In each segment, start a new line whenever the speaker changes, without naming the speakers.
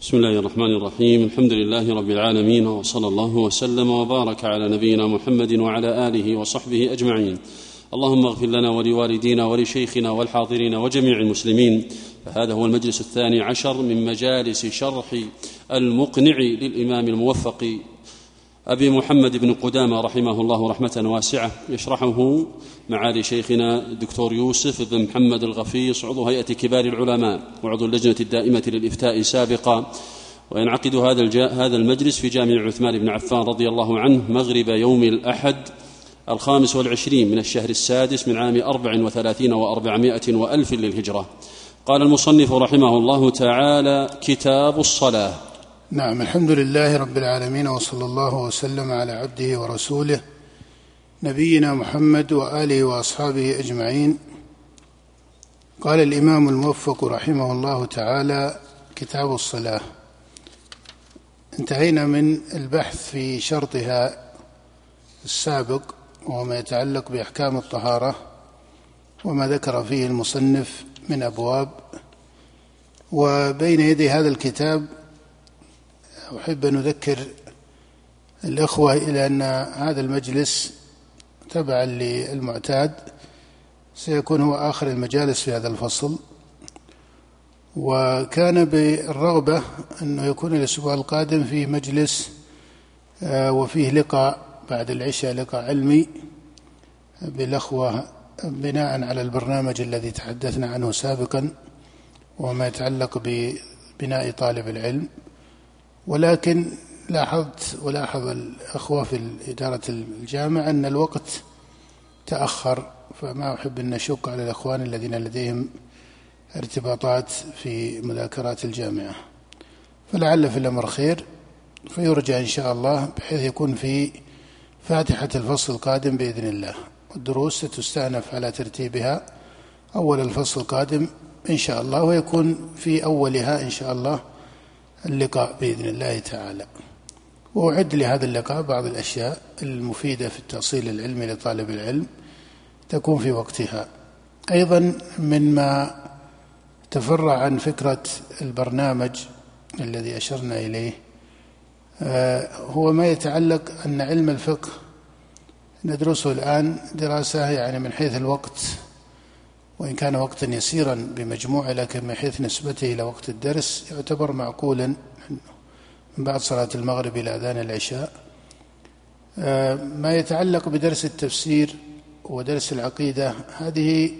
بسم الله الرحمن الرحيم الحمد لله رب العالمين وصلى الله وسلم وبارك على نبينا محمد وعلى اله وصحبه اجمعين اللهم اغفر لنا ولوالدينا ولشيخنا والحاضرين وجميع المسلمين فهذا هو المجلس الثاني عشر من مجالس شرح المقنع للامام الموفق أبي محمد بن قدامة رحمه الله رحمة واسعة يشرحه معالي شيخنا الدكتور يوسف بن محمد الغفيص عضو هيئة كبار العلماء وعضو اللجنة الدائمة للإفتاء سابقا. وينعقد هذا هذا المجلس في جامع عثمان بن عفان رضي الله عنه مغرب يوم الأحد الخامس والعشرين من الشهر السادس من عام أربع وثلاثين وأربعمائة وألف للهجرة. قال المصنف رحمه الله تعالى كتاب الصلاة.
نعم الحمد لله رب العالمين وصلى الله وسلم على عبده ورسوله نبينا محمد وآله وأصحابه أجمعين. قال الإمام الموفق رحمه الله تعالى كتاب الصلاة. انتهينا من البحث في شرطها السابق وهو ما يتعلق بأحكام الطهارة وما ذكر فيه المصنف من أبواب. وبين يدي هذا الكتاب أحب أن أذكر الإخوة إلى أن هذا المجلس تبعا للمعتاد سيكون هو آخر المجالس في هذا الفصل. وكان بالرغبة أنه يكون الأسبوع القادم في مجلس آه، وفيه لقاء بعد العشاء لقاء علمي بالأخوة بناء على البرنامج الذي تحدثنا عنه سابقا وما يتعلق ببناء طالب العلم. ولكن لاحظت ولاحظ الأخوة في إدارة الجامعة أن الوقت تأخر فما أحب أن أشق على الأخوان الذين لديهم ارتباطات في مذاكرات الجامعة. فلعل في الأمر خير فيرجى إن شاء الله بحيث يكون في فاتحة الفصل القادم بإذن الله. والدروس ستستأنف على ترتيبها أول الفصل القادم إن شاء الله ويكون في أولها إن شاء الله اللقاء بإذن الله تعالى. وأعد لهذا اللقاء بعض الأشياء المفيدة في التأصيل العلمي لطالب العلم تكون في وقتها. أيضا مما تفرع عن فكرة البرنامج الذي أشرنا إليه آه، هو ما يتعلق أن علم الفقه ندرسه الآن دراسة يعني من حيث الوقت وإن كان وقتا يسيرا بمجموعه لكن من حيث نسبته إلى وقت الدرس يعتبر معقولا من بعد صلاة المغرب إلى أذان العشاء. آه، ما يتعلق بدرس التفسير ودرس العقيدة هذه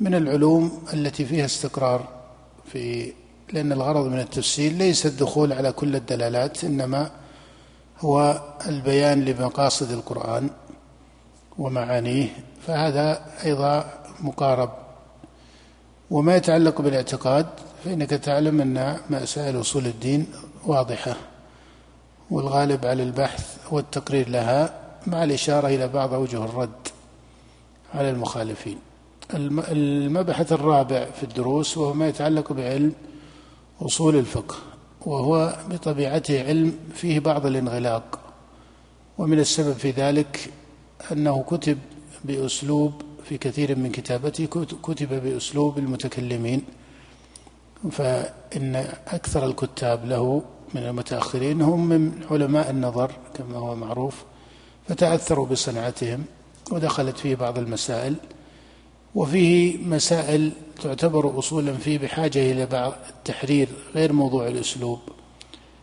من العلوم التي فيها استقرار في لأن الغرض من التفسير ليس الدخول على كل الدلالات إنما هو البيان لمقاصد القرآن ومعانيه. فهذا أيضا مقارب. وما يتعلق بالاعتقاد فإنك تعلم أن مسائل أصول الدين واضحة والغالب على البحث والتقرير لها مع الإشارة إلى بعض أوجه الرد على المخالفين. المبحث الرابع في الدروس وهو ما يتعلق بعلم أصول الفقه وهو بطبيعته علم فيه بعض الانغلاق. ومن السبب في ذلك أنه كتب بأسلوب في كثير من كتابته كتب بأسلوب المتكلمين فإن أكثر الكتاب له من المتأخرين هم من علماء النظر كما هو معروف فتأثروا بصنعتهم ودخلت فيه بعض المسائل وفيه مسائل تعتبر أصولا فيه بحاجة إلى بعض التحرير غير موضوع الأسلوب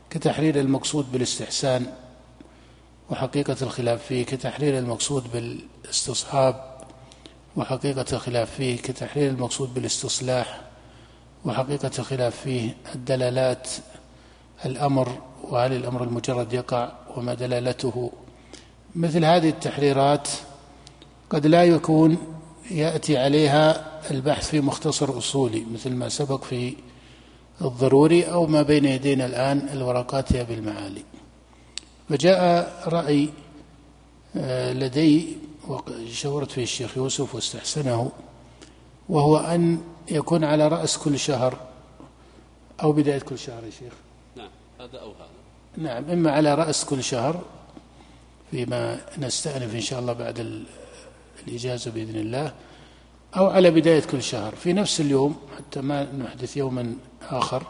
كتحرير المقصود بالاستحسان وحقيقة الخلاف فيه كتحرير المقصود بالاستصحاب وحقيقة الخلاف فيه كتحرير المقصود بالاستصلاح وحقيقة الخلاف فيه الدلالات الأمر وهل الأمر المجرد يقع وما دلالته. مثل هذه التحريرات قد لا يكون يأتي عليها البحث في مختصر أصولي مثل ما سبق في الضروري أو ما بين يدينا الآن الورقات بالمعالي. فجاء رأي آه، لدي وشورت فيه الشيخ يوسف واستحسنه وهو أن يكون على رأس كل شهر أو بداية كل شهر يا شيخ.
نعم هذا أو هذا.
نعم إما على رأس كل شهر فيما نستأنف إن شاء الله بعد الإجازة بإذن الله أو على بداية كل شهر. في نفس اليوم حتى ما نحدث يوما آخر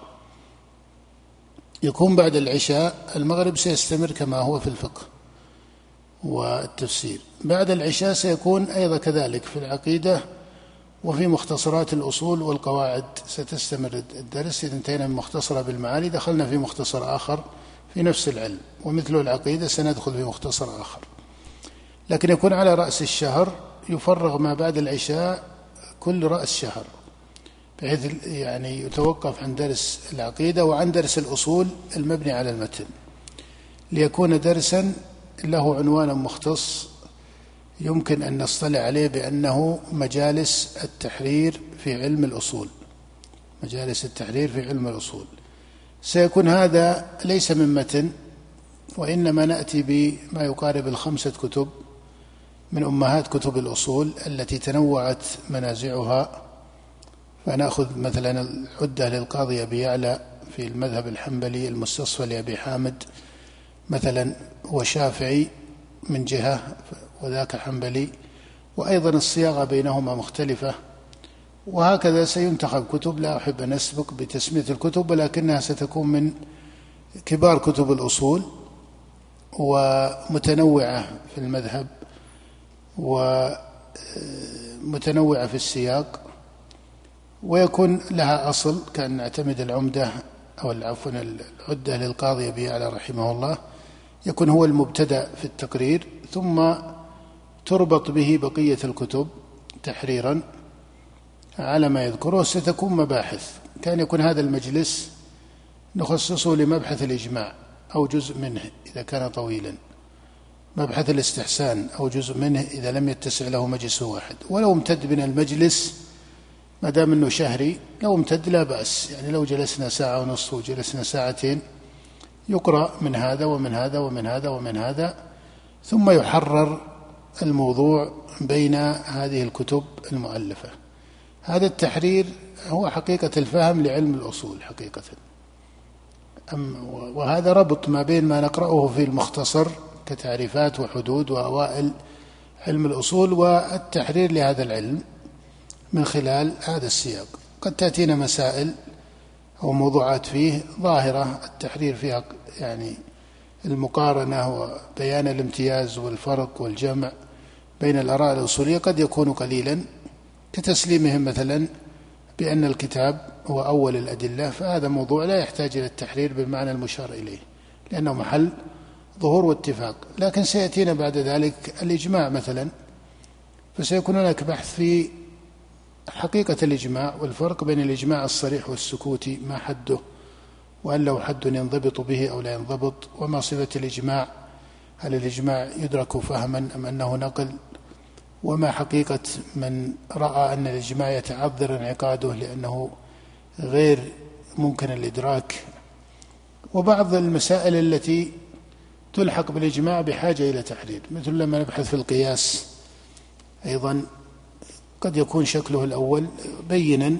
يكون بعد العشاء المغرب سيستمر كما هو في الفقه. والتفسير. بعد العشاء سيكون أيضا كذلك في العقيدة وفي مختصرات الأصول والقواعد ستستمر الدرس. إذا انتهينا من مختصرة بالمعاني دخلنا في مختصر آخر في نفس العلم ومثل العقيدة سندخل في مختصر آخر. لكن يكون على رأس الشهر يفرغ ما بعد العشاء كل رأس شهر بحيث يعني يتوقف عن درس العقيدة وعن درس الأصول المبني على المتن. ليكون درسا له عنوان مختص يمكن أن نصطلع عليه بأنه مجالس التحرير في علم الأصول. مجالس التحرير في علم الأصول. سيكون هذا ليس من متن وإنما نأتي بما يقارب الخمسة كتب من أمهات كتب الأصول التي تنوعت منازعها. فنأخذ مثلا العدة للقاضي أبي يعلى في المذهب الحنبلي المستصفى لأبي حامد مثلا وشافعي من جهة وذاك حنبلي وأيضا الصياغة بينهما مختلفة وهكذا سينتخب كتب لا أحب أن أسبق بتسمية الكتب ولكنها ستكون من كبار كتب الأصول ومتنوعة في المذهب ومتنوعة في السياق ويكون لها أصل كأن نعتمد العمدة أو عفوا العدة للقاضي أبي على رحمه الله. يكون هو المبتدأ في التقرير ثم تربط به بقية الكتب تحريرا على ما يذكره ستكون مباحث. كان يكون هذا المجلس نخصصه لمبحث الإجماع أو جزء منه إذا كان طويلا. مبحث الاستحسان أو جزء منه إذا لم يتسع له مجلس واحد. ولو امتد من المجلس ما دام أنه شهري لو امتد لا بأس. يعني لو جلسنا ساعة ونصف وجلسنا ساعتين يقرأ من هذا ومن هذا ومن هذا ومن هذا ثم يحرر الموضوع بين هذه الكتب المؤلفة. هذا التحرير هو حقيقة الفهم لعلم الأصول حقيقة. وهذا ربط ما بين ما نقرأه في المختصر كتعريفات وحدود وأوائل علم الأصول والتحرير لهذا العلم من خلال هذا السياق. قد تأتينا مسائل أو موضوعات فيه ظاهرة التحرير فيها يعني المقارنة وبيان الامتياز والفرق والجمع بين الآراء الأصولية قد يكون قليلا. كتسليمهم مثلا بأن الكتاب هو أول الأدلة فهذا موضوع لا يحتاج إلى التحرير بالمعنى المشار إليه لأنه محل ظهور واتفاق. لكن سيأتينا بعد ذلك الإجماع مثلا فسيكون هناك بحث في حقيقة الإجماع والفرق بين الإجماع الصريح والسكوتي ما حده وهل له حد ينضبط به أو لا ينضبط؟ وما صفة الإجماع؟ هل الإجماع يدرك فهما أم أنه نقل؟ وما حقيقة من رأى أن الإجماع يتعذر انعقاده لأنه غير ممكن الإدراك؟ وبعض المسائل التي تلحق بالإجماع بحاجة إلى تحرير مثل لما نبحث في القياس أيضا قد يكون شكله الأول بينا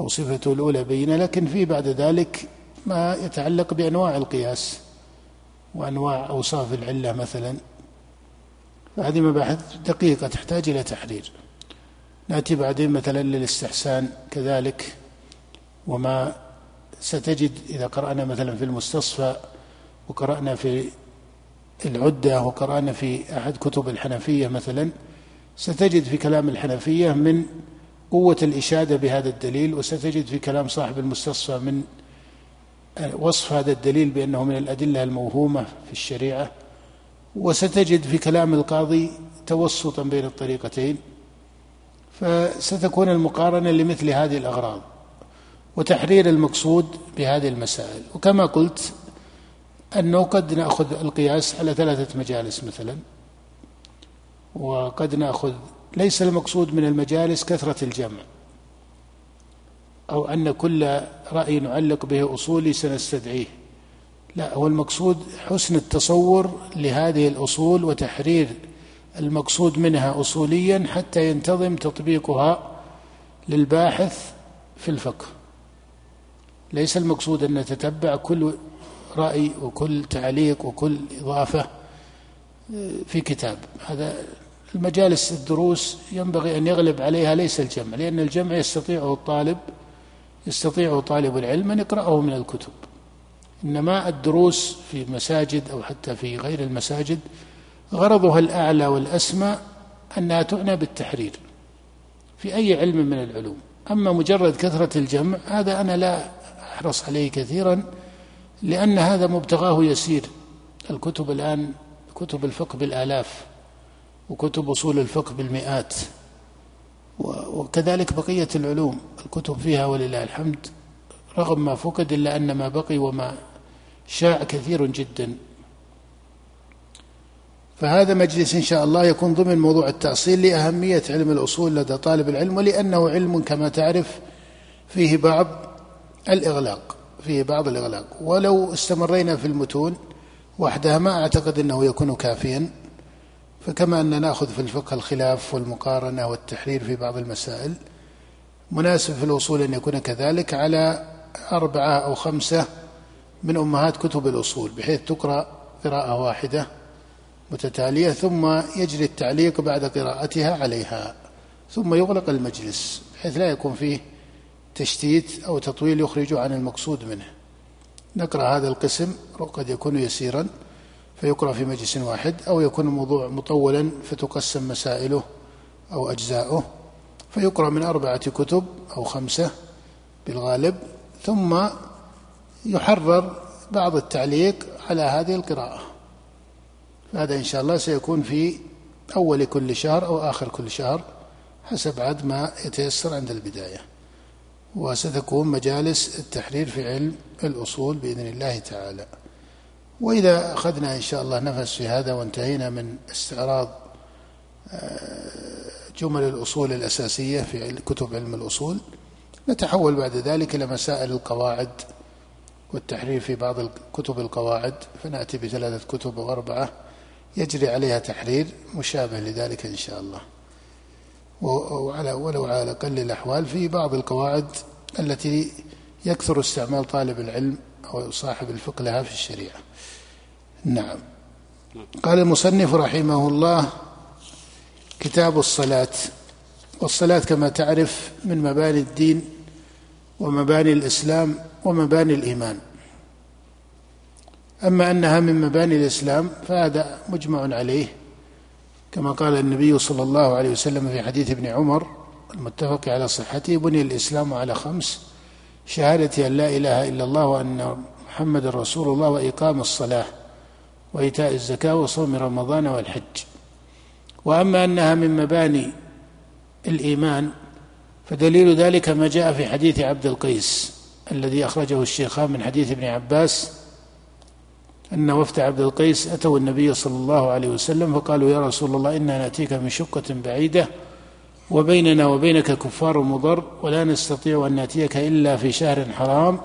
أو صفته الأولى بينة لكن في بعد ذلك ما يتعلق بأنواع القياس وأنواع أوصاف العلة مثلا. فهذه مباحث دقيقة تحتاج إلى تحرير. نأتي بعدين مثلا للاستحسان كذلك وما ستجد إذا قرأنا مثلا في المستصفى وقرأنا في العدة وقرأنا في أحد كتب الحنفية مثلا ستجد في كلام الحنفية من قوة الإشادة بهذا الدليل وستجد في كلام صاحب المستصفى من وصف هذا الدليل بأنه من الأدلة الموهومة في الشريعة وستجد في كلام القاضي توسطا بين الطريقتين. فستكون المقارنة لمثل هذه الأغراض وتحرير المقصود بهذه المسائل. وكما قلت أنه قد نأخذ القياس على ثلاثة مجالس مثلا. وقد نأخذ ليس المقصود من المجالس كثرة الجمع أو أن كل رأي نعلق به أصولي سنستدعيه لا هو المقصود حسن التصور لهذه الأصول وتحرير المقصود منها أصوليا حتى ينتظم تطبيقها للباحث في الفقه. ليس المقصود أن نتتبع كل رأي وكل تعليق وكل إضافة في كتاب هذا المجالس الدروس ينبغي أن يغلب عليها ليس الجمع لأن الجمع يستطيعه الطالب يستطيع طالب العلم أن يقرأه من الكتب. إنما الدروس في مساجد أو حتى في غير المساجد غرضها الأعلى والأسمى أنها تعنى بالتحرير في أي علم من العلوم. أما مجرد كثرة الجمع هذا أنا لا أحرص عليه كثيرا لأن هذا مبتغاه يسير. الكتب الآن كتب الفقه بالآلاف. وكتب أصول الفقه بالمئات. وكذلك بقية العلوم الكتب فيها ولله الحمد رغم ما فقد إلا أن ما بقي وما شاع كثير جدا. فهذا مجلس إن شاء الله يكون ضمن موضوع التأصيل لأهمية علم الأصول لدى طالب العلم ولأنه علم كما تعرف فيه بعض الإغلاق فيه بعض الإغلاق. ولو استمرينا في المتون وحدها ما أعتقد أنه يكون كافيا. فكما أن نأخذ في الفقه الخلاف والمقارنة والتحرير في بعض المسائل مناسب في الأصول أن يكون كذلك على أربعة أو خمسة من أمهات كتب الأصول بحيث تقرأ قراءة واحدة متتالية ثم يجري التعليق بعد قراءتها عليها ثم يغلق المجلس بحيث لا يكون فيه تشتيت أو تطويل يخرج عن المقصود منه. نقرأ هذا القسم قد يكون يسيرا. فيقرأ في مجلس واحد أو يكون الموضوع مطولا فتقسم مسائله أو أجزاؤه. فيقرأ من أربعة كتب أو خمسة بالغالب ثم يحرر بعض التعليق على هذه القراءة. هذا إن شاء الله سيكون في أول كل شهر أو آخر كل شهر حسب عد ما يتيسر عند البداية. وستكون مجالس التحرير في علم الأصول بإذن الله تعالى. وإذا أخذنا إن شاء الله نفس في هذا وانتهينا من استعراض آه، جمل الأصول الأساسية في كتب علم الأصول. نتحول بعد ذلك إلى مسائل القواعد والتحرير في بعض كتب القواعد. فنأتي بثلاثة كتب أو أربعة يجري عليها تحرير مشابه لذلك إن شاء الله. وعلى ولو على أقل الأحوال في بعض القواعد التي يكثر استعمال طالب العلم أو صاحب الفقه لها في الشريعة. نعم. قال المصنف رحمه الله كتاب الصلاة. والصلاة كما تعرف من مباني الدين ومباني الإسلام ومباني الإيمان. أما أنها من مباني الإسلام فهذا مجمع عليه كما قال النبي صلى الله عليه وسلم في حديث ابن عمر المتفق على صحته بني الإسلام على خمس شهادة أن لا إله إلا الله وأن محمد رسول الله وإقام الصلاة. وإيتاء الزكاة وصوم رمضان والحج. وأما أنها من مباني الإيمان فدليل ذلك ما جاء في حديث عبد القيس الذي أخرجه الشيخان من حديث ابن عباس أن وفد عبد القيس أتوا النبي صلى الله عليه وسلم فقالوا يا رسول الله إنا نأتيك من شقة بعيدة وبيننا وبينك كفار مضر ولا نستطيع أن نأتيك إلا في شهر حرام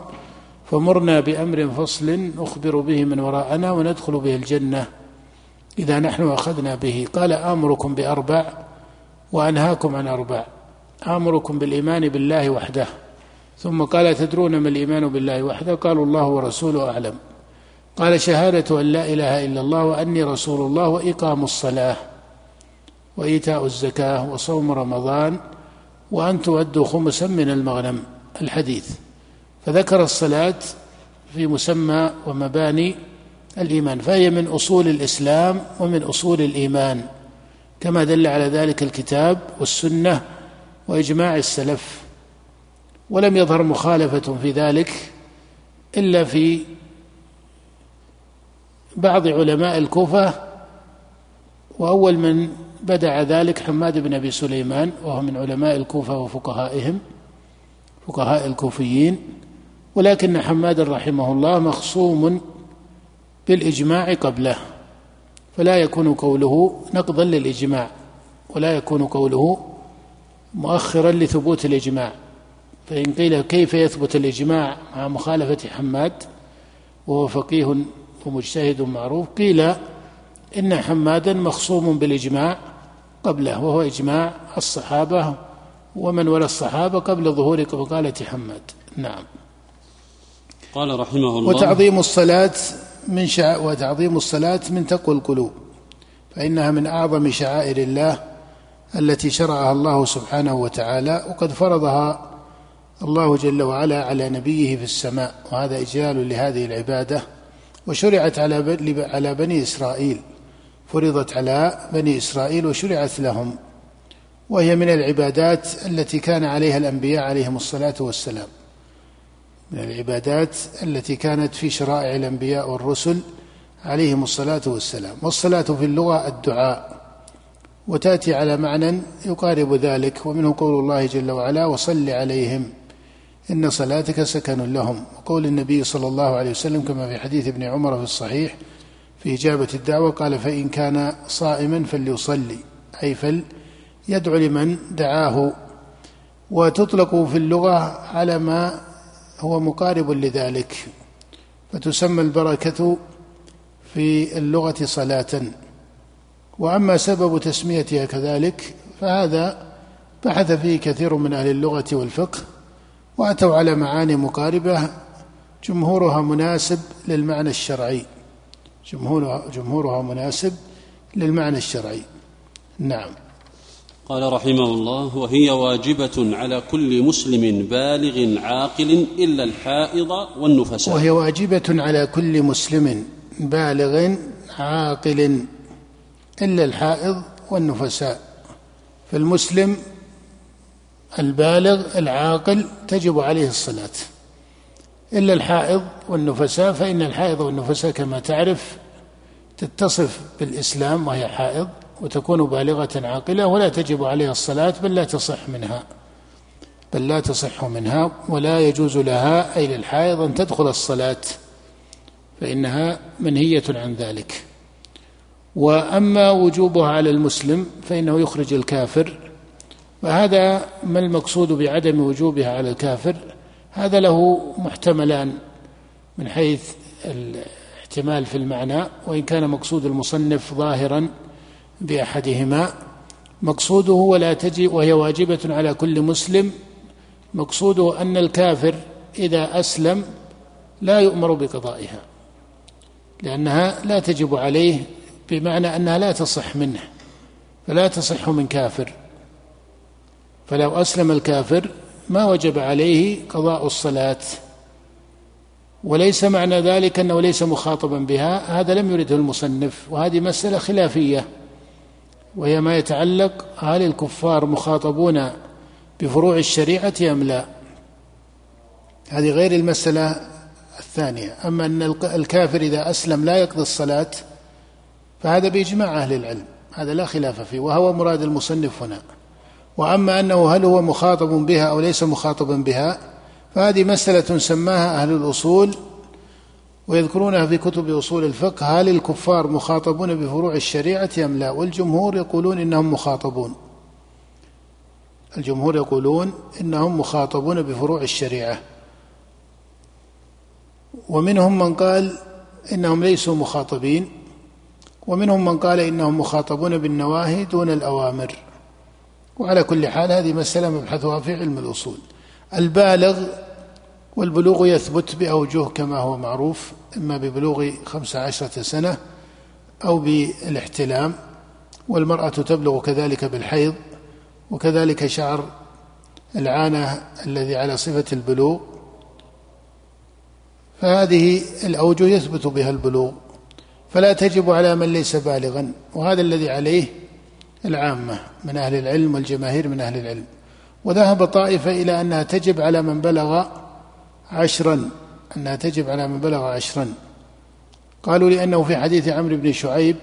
فمرنا بأمر فصل نخبر به من وراءنا وندخل به الجنة إذا نحن أخذنا به. قال آمركم بأربع وأنهاكم عن أربع. آمركم بالإيمان بالله وحده. ثم قال تدرون ما الإيمان بالله وحده؟ قالوا الله ورسوله أعلم. قال شهادة أن لا إله إلا الله وأني رسول الله وإقام الصلاة وإيتاء الزكاة وصوم رمضان وأن تؤدوا خمسا من المغنم. الحديث. فذكر الصلاة في مسمى ومباني الإيمان فهي من أصول الإسلام ومن أصول الإيمان كما دل على ذلك الكتاب والسنة وإجماع السلف ولم يظهر مخالفة في ذلك إلا في بعض علماء الكوفة وأول من بدع ذلك حماد بن أبي سليمان وهو من علماء الكوفة وفقهائهم فقهاء الكوفيين. ولكن حماد رحمه الله مخصوم بالإجماع قبله فلا يكون قوله نقضا للإجماع ولا يكون قوله مؤخرا لثبوت الإجماع فإن قيل كيف يثبت الإجماع مع مخالفة حماد وهو فقيه ومجتهد معروف قيل إن حمادا مخصوم بالإجماع قبله وهو إجماع الصحابة ومن ولا الصحابة قبل ظهور مقالة حماد. نعم.
قال رحمه الله
وتعظيم الصلاة من شع... وتعظيم الصلاة من تقوى القلوب فإنها من أعظم شعائر الله التي شرعها الله سبحانه وتعالى وقد فرضها الله جل وعلا على نبيه في السماء وهذا إجلال لهذه العبادة وشرعت على على بني إسرائيل فرضت على بني إسرائيل وشرعت لهم وهي من العبادات التي كان عليها الأنبياء عليهم الصلاة والسلام. من العبادات التي كانت في شرائع الأنبياء والرسل عليهم الصلاة والسلام. والصلاة في اللغة الدعاء وتأتي على معنى يقارب ذلك ومنه قول الله جل وعلا وصل عليهم إن صلاتك سكن لهم. وقول النبي صلى الله عليه وسلم كما في حديث ابن عمر في الصحيح في إجابة الدعوة قال فإن كان صائما فليصلي. أي فليدعو لمن دعاه. وتطلق في اللغة على ما هو مقارب لذلك فتسمى البركة في اللغة صلاة. وأما سبب تسميتها كذلك فهذا بحث فيه كثير من أهل اللغة والفقه وأتوا على معاني مقاربة جمهورها مناسب للمعنى الشرعي. جمهورها, جمهورها مناسب للمعنى الشرعي. نعم.
قال رحمه الله وهي واجبة على كل مسلم بالغ عاقل إلا الحائض والنفساء.
وهي واجبة على كل مسلم بالغ عاقل إلا الحائض والنفساء. فالمسلم البالغ العاقل تجب عليه الصلاة. إلا الحائض والنفساء فإن الحائض والنفساء كما تعرف تتصف بالإسلام وهي حائض. وتكون بالغة عاقلة ولا تجب عليها الصلاة بل لا تصح منها. بل لا تصح منها ولا يجوز لها أي للحائض أن تدخل الصلاة فإنها منهية عن ذلك. وأما وجوبها على المسلم فإنه يخرج الكافر وهذا ما المقصود بعدم وجوبها على الكافر؟ هذا له محتملان من حيث الاحتمال في المعنى وإن كان مقصود المصنف ظاهرا بأحدهما. مقصوده ولا تجي وهي واجبة على كل مسلم. مقصوده أن الكافر إذا أسلم لا يؤمر بقضائها لأنها لا تجب عليه بمعنى أنها لا تصح منه فلا تصح من كافر. فلو أسلم الكافر ما وجب عليه قضاء الصلاة. وليس معنى ذلك أنه ليس مخاطبا بها هذا لم يرده المصنف وهذه مسألة خلافية. وهي ما يتعلق هل الكفار مخاطبون بفروع الشريعة أم لا؟ هذه غير المسألة الثانية. أما أن الكافر إذا أسلم لا يقضي الصلاة فهذا بإجماع أهل العلم. هذا لا خلاف فيه وهو مراد المصنف هنا. وأما أنه هل هو مخاطب بها أو ليس مخاطبا بها فهذه مسألة سماها أهل الأصول ويذكرونها في كتب أصول الفقه هل الكفار مخاطبون بفروع الشريعة أم لا؟ والجمهور يقولون إنهم مخاطبون. الجمهور يقولون إنهم مخاطبون بفروع الشريعة. ومنهم من قال إنهم ليسوا مخاطبين ومنهم من قال إنهم مخاطبون بالنواهي دون الأوامر. وعلى كل حال هذه مسألة مبحثها في علم الأصول. البالغ والبلوغ يثبت بأوجه كما هو معروف. إما ببلوغ خمس عشرة سنة أو بالاحتلام والمرأة تبلغ كذلك بالحيض وكذلك شعر العانة الذي على صفة البلوغ. فهذه الأوجه يثبت بها البلوغ. فلا تجب على من ليس بالغا وهذا الذي عليه العامة من أهل العلم والجماهير من أهل العلم. وذهب طائفة إلى أنها تجب على من بلغ عشرا أنها تجب على من بلغ عشرا. قالوا لأنه في حديث عمرو بن شعيب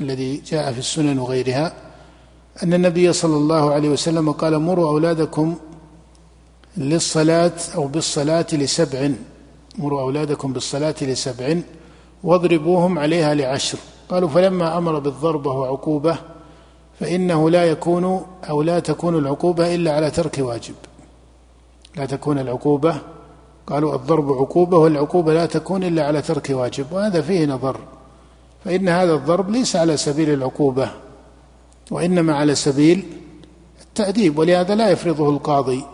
الذي جاء في السنن وغيرها أن النبي صلى الله عليه وسلم قال مروا أولادكم للصلاة أو بالصلاة لسبع. مروا أولادكم بالصلاة لسبع واضربوهم عليها لعشر. قالوا فلما أمر بالضربة وعقوبة فإنه لا يكون أو لا تكون العقوبة إلا على ترك واجب. لا تكون العقوبة قالوا الضرب عقوبة والعقوبة لا تكون إلا على ترك واجب وهذا فيه نظر. فإن هذا الضرب ليس على سبيل العقوبة وإنما على سبيل التأديب ولهذا لا يفرضه القاضي.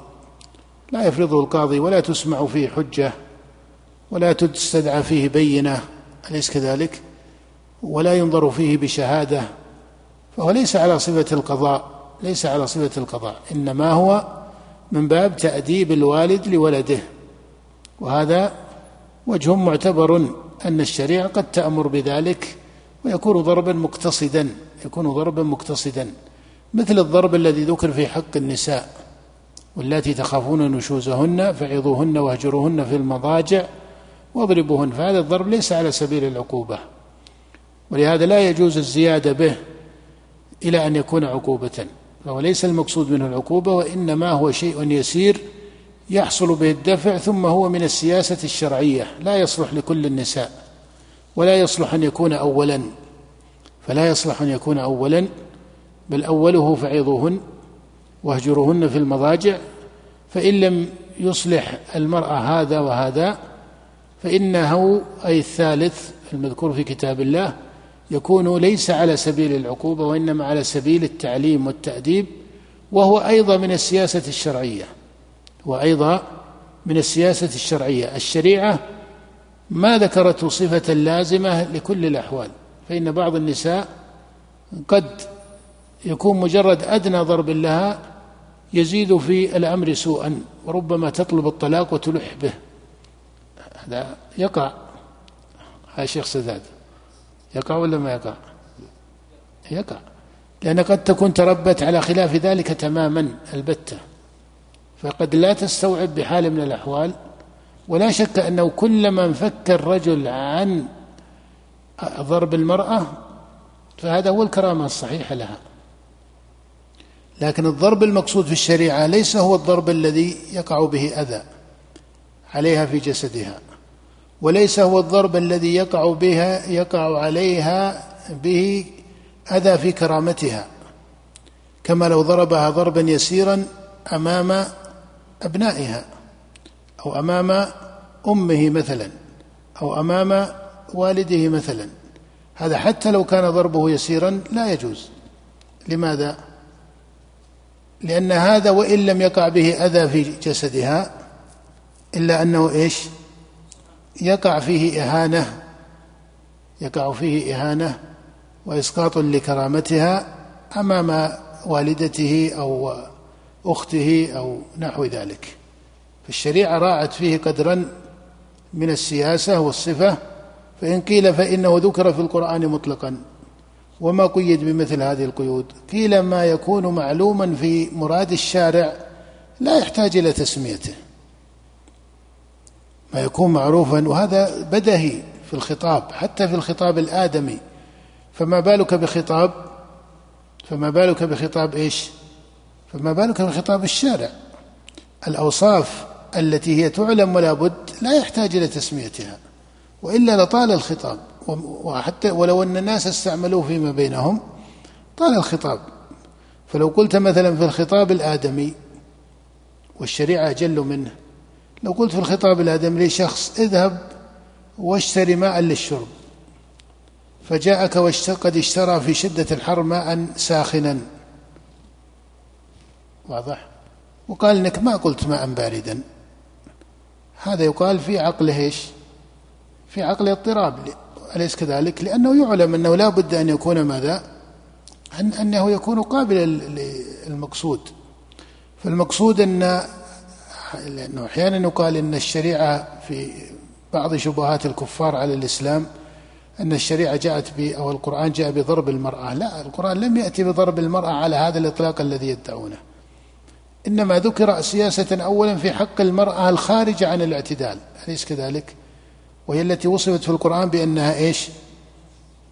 لا يفرضه القاضي ولا تسمع فيه حجة ولا تستدعى فيه بينة أليس كذلك؟ ولا ينظر فيه بشهادة فهو ليس على صفة القضاء ليس على صفة القضاء إنما هو من باب تأديب الوالد لولده. وهذا وجه معتبر أن الشريعة قد تأمر بذلك ويكون ضربا مقتصدا يكون ضربا مقتصدا مثل الضرب الذي ذكر في حق النساء واللاتي تخافون نشوزهن فعظوهن واهجروهن في المضاجع واضربوهن فهذا الضرب ليس على سبيل العقوبة ولهذا لا يجوز الزيادة به إلى أن يكون عقوبة فهو ليس المقصود منه العقوبة وإنما هو شيء يسير يحصل به الدفع ثم هو من السياسة الشرعية لا يصلح لكل النساء ولا يصلح أن يكون أولا فلا يصلح أن يكون أولا بل أوله فعظوهن واهجروهن في المضاجع فإن لم يصلح المرأة هذا وهذا فإنه أي الثالث المذكور في كتاب الله يكون ليس على سبيل العقوبة وإنما على سبيل التعليم والتأديب وهو أيضا من السياسة الشرعية. وأيضا من السياسة الشرعية. الشريعة ما ذكرت صفة لازمة لكل الأحوال فإن بعض النساء قد يكون مجرد أدنى ضرب لها يزيد في الأمر سوءا وربما تطلب الطلاق وتلح به. هذا يقع. هذا شيخ سداد يقع ولا ما يقع؟ يقع. لأن قد تكون تربت على خلاف ذلك تماما البتة. فقد لا تستوعب بحال من الأحوال ولا شك أنه كلما انفك الرجل عن ضرب المرأة فهذا هو الكرامة الصحيحة لها. لكن الضرب المقصود في الشريعة ليس هو الضرب الذي يقع به أذى عليها في جسدها وليس هو الضرب الذي يقع بها يقع عليها به أذى في كرامتها. كما لو ضربها ضربا يسيرا أمام أبنائها أو أمام أمه مثلا أو أمام والده مثلا. هذا حتى لو كان ضربه يسيرا لا يجوز. لماذا؟ لأن هذا وإن لم يقع به أذى في جسدها إلا أنه إيش؟ يقع فيه إهانة يقع فيه إهانة وإسقاط لكرامتها أمام والدته أو أخته أو نحو ذلك. فالشريعة راعت فيه قدرا من السياسة والصفة فإن قيل فإنه ذكر في القرآن مطلقا. وما قيد بمثل هذه القيود. قيل ما يكون معلوما في مراد الشارع لا يحتاج إلى تسميته. ما يكون معروفا وهذا بدهي في الخطاب حتى في الخطاب الآدمي. فما بالك بخطاب؟ فما بالك بخطاب إيش؟ فما بالك بخطاب الشارع؟ الأوصاف التي هي تعلم ولا بد لا يحتاج إلى تسميتها وإلا لطال الخطاب وحتى ولو أن الناس استعملوه فيما بينهم طال الخطاب. فلو قلت مثلا في الخطاب الآدمي والشريعة أجل منه لو قلت في الخطاب الآدمي لشخص اذهب واشتري ماء للشرب فجاءك قد اشترى في شدة الحر ماء ساخنا. واضح؟ وقال إنك ما قلت ماء باردا. هذا يقال في عقله إيش؟ في عقل اضطراب. أليس كذلك؟ لأنه يعلم أنه لا بد أن يكون ماذا؟ أن أنه يكون قابلا للمقصود. فالمقصود أن لأنه أحيانا يقال أن الشريعة في بعض شبهات الكفار على الإسلام أن الشريعة جاءت ب أو القرآن جاء بضرب المرأة. لا القرآن لم يأتي بضرب المرأة على هذا الإطلاق الذي يدعونه. إنما ذكر سياسة أولا في حق المرأة الخارجة عن الاعتدال أليس كذلك؟ وهي التي وصفت في القرآن بأنها إيش؟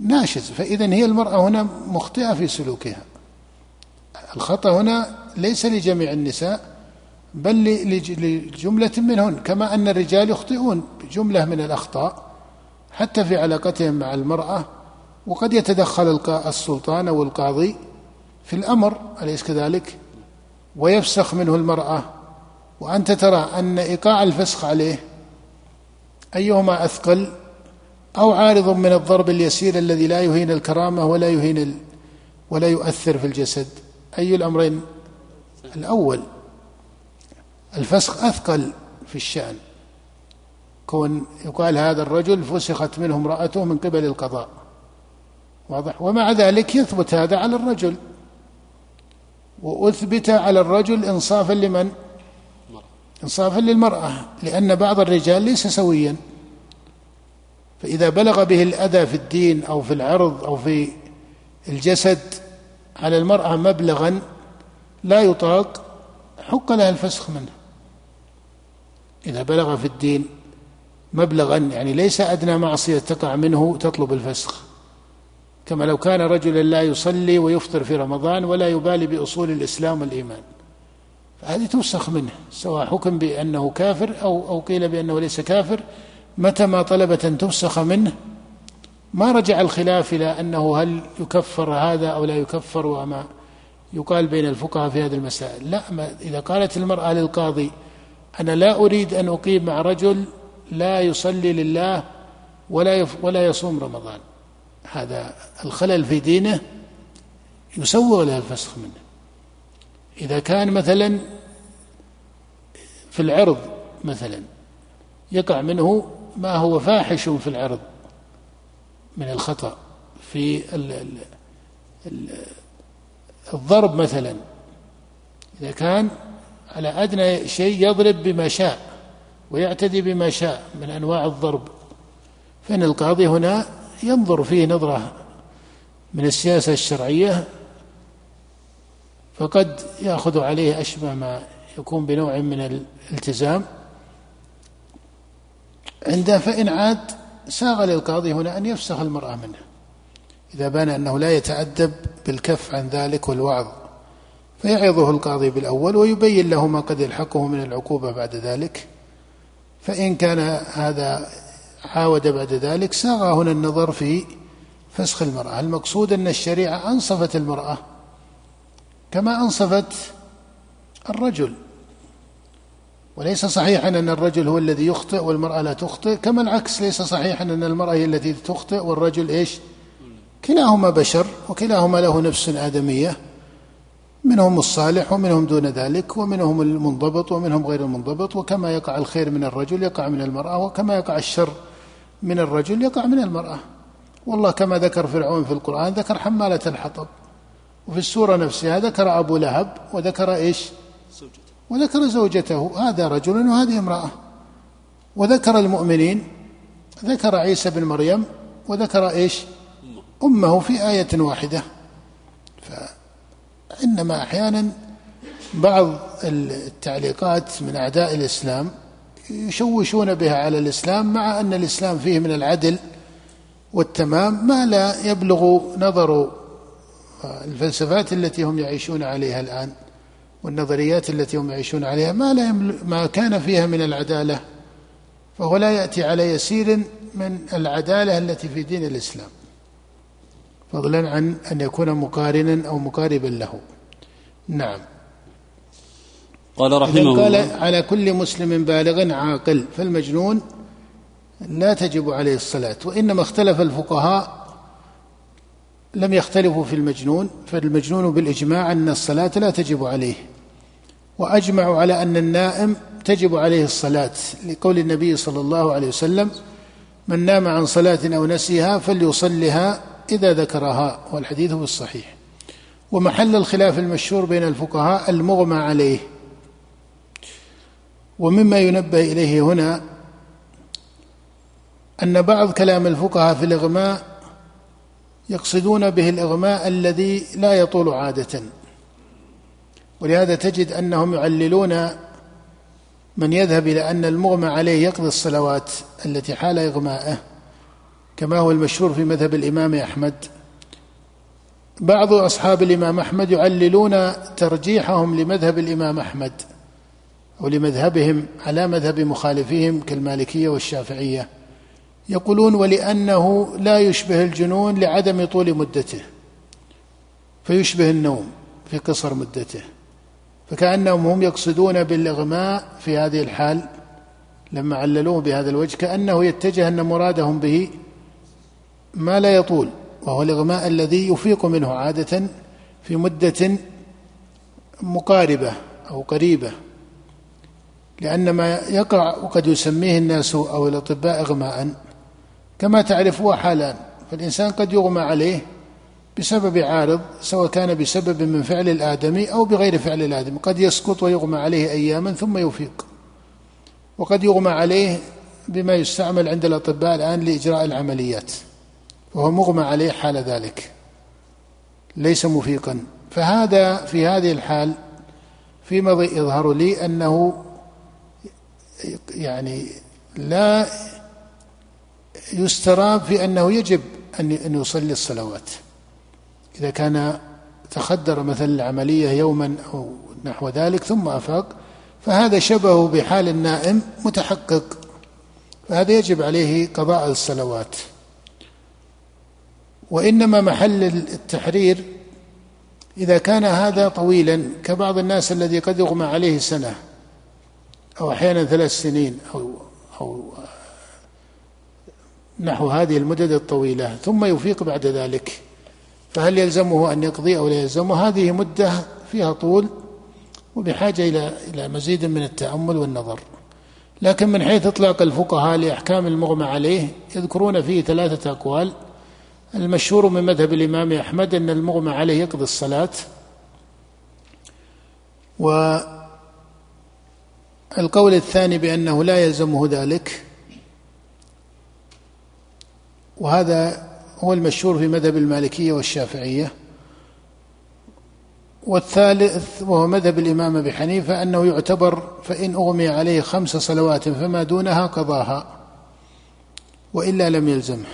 ناشز فإذا هي المرأة هنا مخطئة في سلوكها. الخطأ هنا ليس لجميع النساء بل لجملة منهن كما أن الرجال يخطئون بجملة من الأخطاء حتى في علاقتهم مع المرأة وقد يتدخل السلطان أو القاضي في الأمر أليس كذلك؟ ويفسخ منه المرأة. وأنت ترى أن إيقاع الفسخ عليه أيهما أثقل أو عارض من الضرب اليسير الذي لا يهين الكرامة ولا يهين ال... ولا يؤثر في الجسد؟ أي الأمرين؟ الأول الفسخ أثقل في الشأن. كون يقال هذا الرجل فسخت منه امرأته من قبل القضاء. واضح؟ ومع ذلك يثبت هذا على الرجل. وأثبت على الرجل إنصافا لمن؟ إنصافا للمرأة لأن بعض الرجال ليس سويا. فإذا بلغ به الأذى في الدين أو في العرض أو في الجسد على المرأة مبلغا لا يطاق حق لها الفسخ منه. إذا بلغ في الدين مبلغا يعني ليس أدنى معصية تقع منه تطلب الفسخ. كما لو كان رجلا لا يصلي ويفطر في رمضان ولا يبالي بأصول الإسلام والإيمان. فهذه تفسخ منه سواء حكم بأنه كافر أو أو قيل بأنه ليس كافر. متى ما طلبت أن تفسخ منه ما رجع الخلاف إلى أنه هل يكفر هذا أو لا يكفر وما يقال بين الفقهاء في هذه المسائل. لا ما إذا قالت المرأة للقاضي أنا لا أريد أن أقيم مع رجل لا يصلي لله ولا ولا يصوم رمضان. هذا الخلل في دينه يسوغ له الفسخ منه. إذا كان مثلا في العرض مثلا يقع منه ما هو فاحش في العرض من الخطأ في ال ال ال الضرب مثلا. إذا كان على أدنى شيء يضرب بما شاء ويعتدي بما شاء من أنواع الضرب فإن القاضي هنا ينظر فيه نظرة من السياسة الشرعية فقد يأخذ عليه أشبه ما يكون بنوع من الالتزام. عنده فإن عاد ساغ للقاضي هنا أن يفسخ المرأة منه. إذا بان أنه لا يتأدب بالكف عن ذلك والوعظ فيعظه القاضي بالأول ويبين له ما قد يلحقه من العقوبة بعد ذلك. فإن كان هذا عاود بعد ذلك ساغ هنا النظر في فسخ المرأة. المقصود أن الشريعة أنصفت المرأة كما أنصفت الرجل. وليس صحيحا أن الرجل هو الذي يخطئ والمرأة لا تخطئ كما العكس ليس صحيحا أن المرأة هي التي تخطئ والرجل إيش؟ كلاهما بشر وكلاهما له نفس آدمية. منهم الصالح ومنهم دون ذلك ومنهم المنضبط ومنهم غير المنضبط وكما يقع الخير من الرجل يقع من المرأة وكما يقع الشر من الرجل يقع من المرأة. والله كما ذكر فرعون في القرآن ذكر حمالة الحطب. وفي السورة نفسها ذكر أبو لهب وذكر إيش؟ وذكر زوجته. هذا رجل وهذه امرأة. وذكر المؤمنين ذكر عيسى بن مريم وذكر إيش؟ أمه في آية واحدة. فإنما أحيانا بعض التعليقات من أعداء الإسلام يشوشون بها على الإسلام مع أن الإسلام فيه من العدل والتمام ما لا يبلغ نظر الفلسفات التي هم يعيشون عليها الآن والنظريات التي هم يعيشون عليها ما لا ما كان فيها من العدالة فهو لا يأتي على يسير من العدالة التي في دين الإسلام فضلا عن أن يكون مقارنا أو مقاربا له. نعم.
قال رحمه
قال على كل مسلم بالغ عاقل فالمجنون لا تجب عليه الصلاة وإنما اختلف الفقهاء لم يختلفوا في المجنون فالمجنون بالإجماع أن الصلاة لا تجب عليه وأجمعوا على أن النائم تجب عليه الصلاة لقول النبي صلى الله عليه وسلم من نام عن صلاة أو نسيها فليصلها إذا ذكرها والحديث هو الصحيح. ومحل الخلاف المشهور بين الفقهاء المغمى عليه ومما ينبه إليه هنا أن بعض كلام الفقهاء في الإغماء يقصدون به الإغماء الذي لا يطول عادة. ولهذا تجد أنهم يعللون من يذهب إلى أن المغمى عليه يقضي الصلوات التي حال إغماءه كما هو المشهور في مذهب الإمام أحمد. بعض أصحاب الإمام أحمد يعللون ترجيحهم لمذهب الإمام أحمد. أو لمذهبهم على مذهب مخالفيهم كالمالكية والشافعية. يقولون ولأنه لا يشبه الجنون لعدم طول مدته فيشبه النوم في قصر مدته فكأنهم هم يقصدون بالإغماء في هذه الحال. لما عللوه بهذا الوجه كأنه يتجه أن مرادهم به ما لا يطول وهو الإغماء الذي يفيق منه عادة في مدة مقاربة أو قريبة. لأن ما يقع وقد يسميه الناس أو الأطباء إغماء كما تعرفوا حالان فالإنسان قد يغمى عليه بسبب عارض سواء كان بسبب من فعل الآدمي أو بغير فعل الآدمي قد يسقط ويغمى عليه أياما ثم يفيق. وقد يغمى عليه بما يستعمل عند الأطباء الآن لإجراء العمليات وهو مغمى عليه حال ذلك ليس مفيقا. فهذا في هذه الحال فيما يظهر لي أنه يعني لا يستراب في أنه يجب أن يصلي الصلوات. إذا كان تخدر مثلا العملية يوما أو نحو ذلك ثم أفاق فهذا شبهه بحال النائم متحقق. فهذا يجب عليه قضاء الصلوات. وإنما محل التحرير إذا كان هذا طويلا كبعض الناس الذي قد يغمى عليه سنة. أو أحيانا ثلاث سنين أو أو نحو هذه المدد الطويلة ثم يفيق بعد ذلك. فهل يلزمه أن يقضي أو لا يلزمه؟ هذه مدة فيها طول وبحاجة إلى إلى مزيد من التأمل والنظر. لكن من حيث إطلاق الفقهاء لأحكام المغمى عليه يذكرون فيه ثلاثة أقوال. المشهور من مذهب الإمام أحمد أن المغمى عليه يقضي الصلاة والقول الثاني بأنه لا يلزمه ذلك وهذا هو المشهور في مذهب المالكية والشافعية. والثالث وهو مذهب الإمام أبي حنيفة أنه يعتبر فإن أغمي عليه خمس صلوات فما دونها قضاها وإلا لم يلزمه.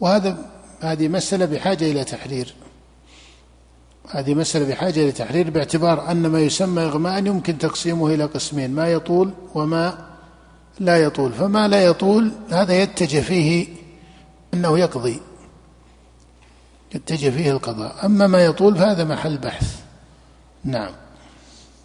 وهذا هذه مسألة بحاجة إلى تحرير. هذه مسألة بحاجة إلى تحرير باعتبار أن ما يسمى إغماء يمكن تقسيمه إلى قسمين ما يطول وما لا يطول. فما لا يطول هذا يتجه فيه أنه يقضي يتجه فيه القضاء. أما ما يطول فهذا محل بحث. نعم.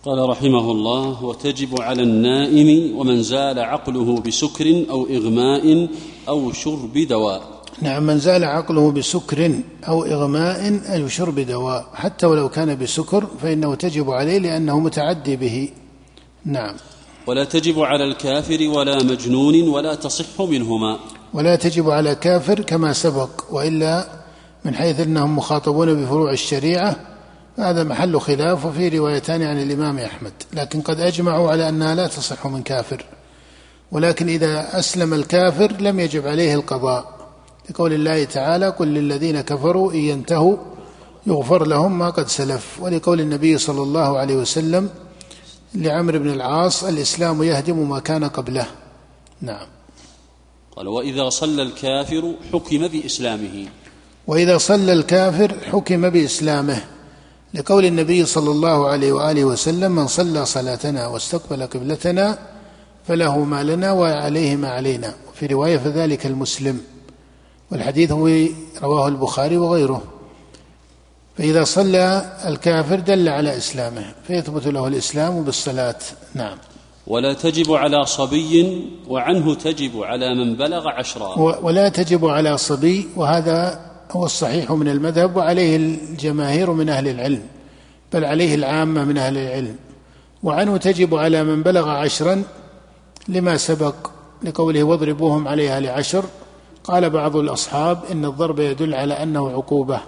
قال رحمه الله وتجب على النائم ومن زال عقله بسكر أو إغماء أو شرب دواء.
نعم من زال عقله بسكر أو إغماء أو شرب دواء حتى ولو كان بسكر فإنه تجب عليه لأنه متعدي به. نعم.
ولا تجب على الكافر ولا مجنون ولا تصح منهما.
ولا تجب على كافر كما سبق وإلا من حيث أنهم مخاطبون بفروع الشريعة هذا محل خلاف وفي روايتان عن الإمام أحمد. لكن قد أجمعوا على أنها لا تصح من كافر. ولكن إذا أسلم الكافر لم يجب عليه القضاء. لقول الله تعالى قل للذين كفروا إن ينتهوا يغفر لهم ما قد سلف. ولقول النبي صلى الله عليه وسلم لعمرو بن العاص الإسلام يهدم ما كان قبله. نعم.
قال وإذا صلى الكافر حكم بإسلامه.
وإذا صلى الكافر حكم بإسلامه. لقول النبي صلى الله عليه وآله وسلم من صلى صلاتنا واستقبل قبلتنا فله ما لنا وعليه ما علينا. في رواية فذلك المسلم. والحديث هو رواه البخاري وغيره. فإذا صلى الكافر دل على إسلامه فيثبت له الإسلام بالصلاة. نعم.
ولا تجب على صبي وعنه تجب على من بلغ عشرا.
ولا تجب على صبي وهذا هو الصحيح من المذهب وعليه الجماهير من أهل العلم بل عليه العامة من أهل العلم. وعنه تجب على من بلغ عشرا لما سبق لقوله واضربوهم عليها لعشر قال بعض الأصحاب إن الضرب يدل على أنه عقوبة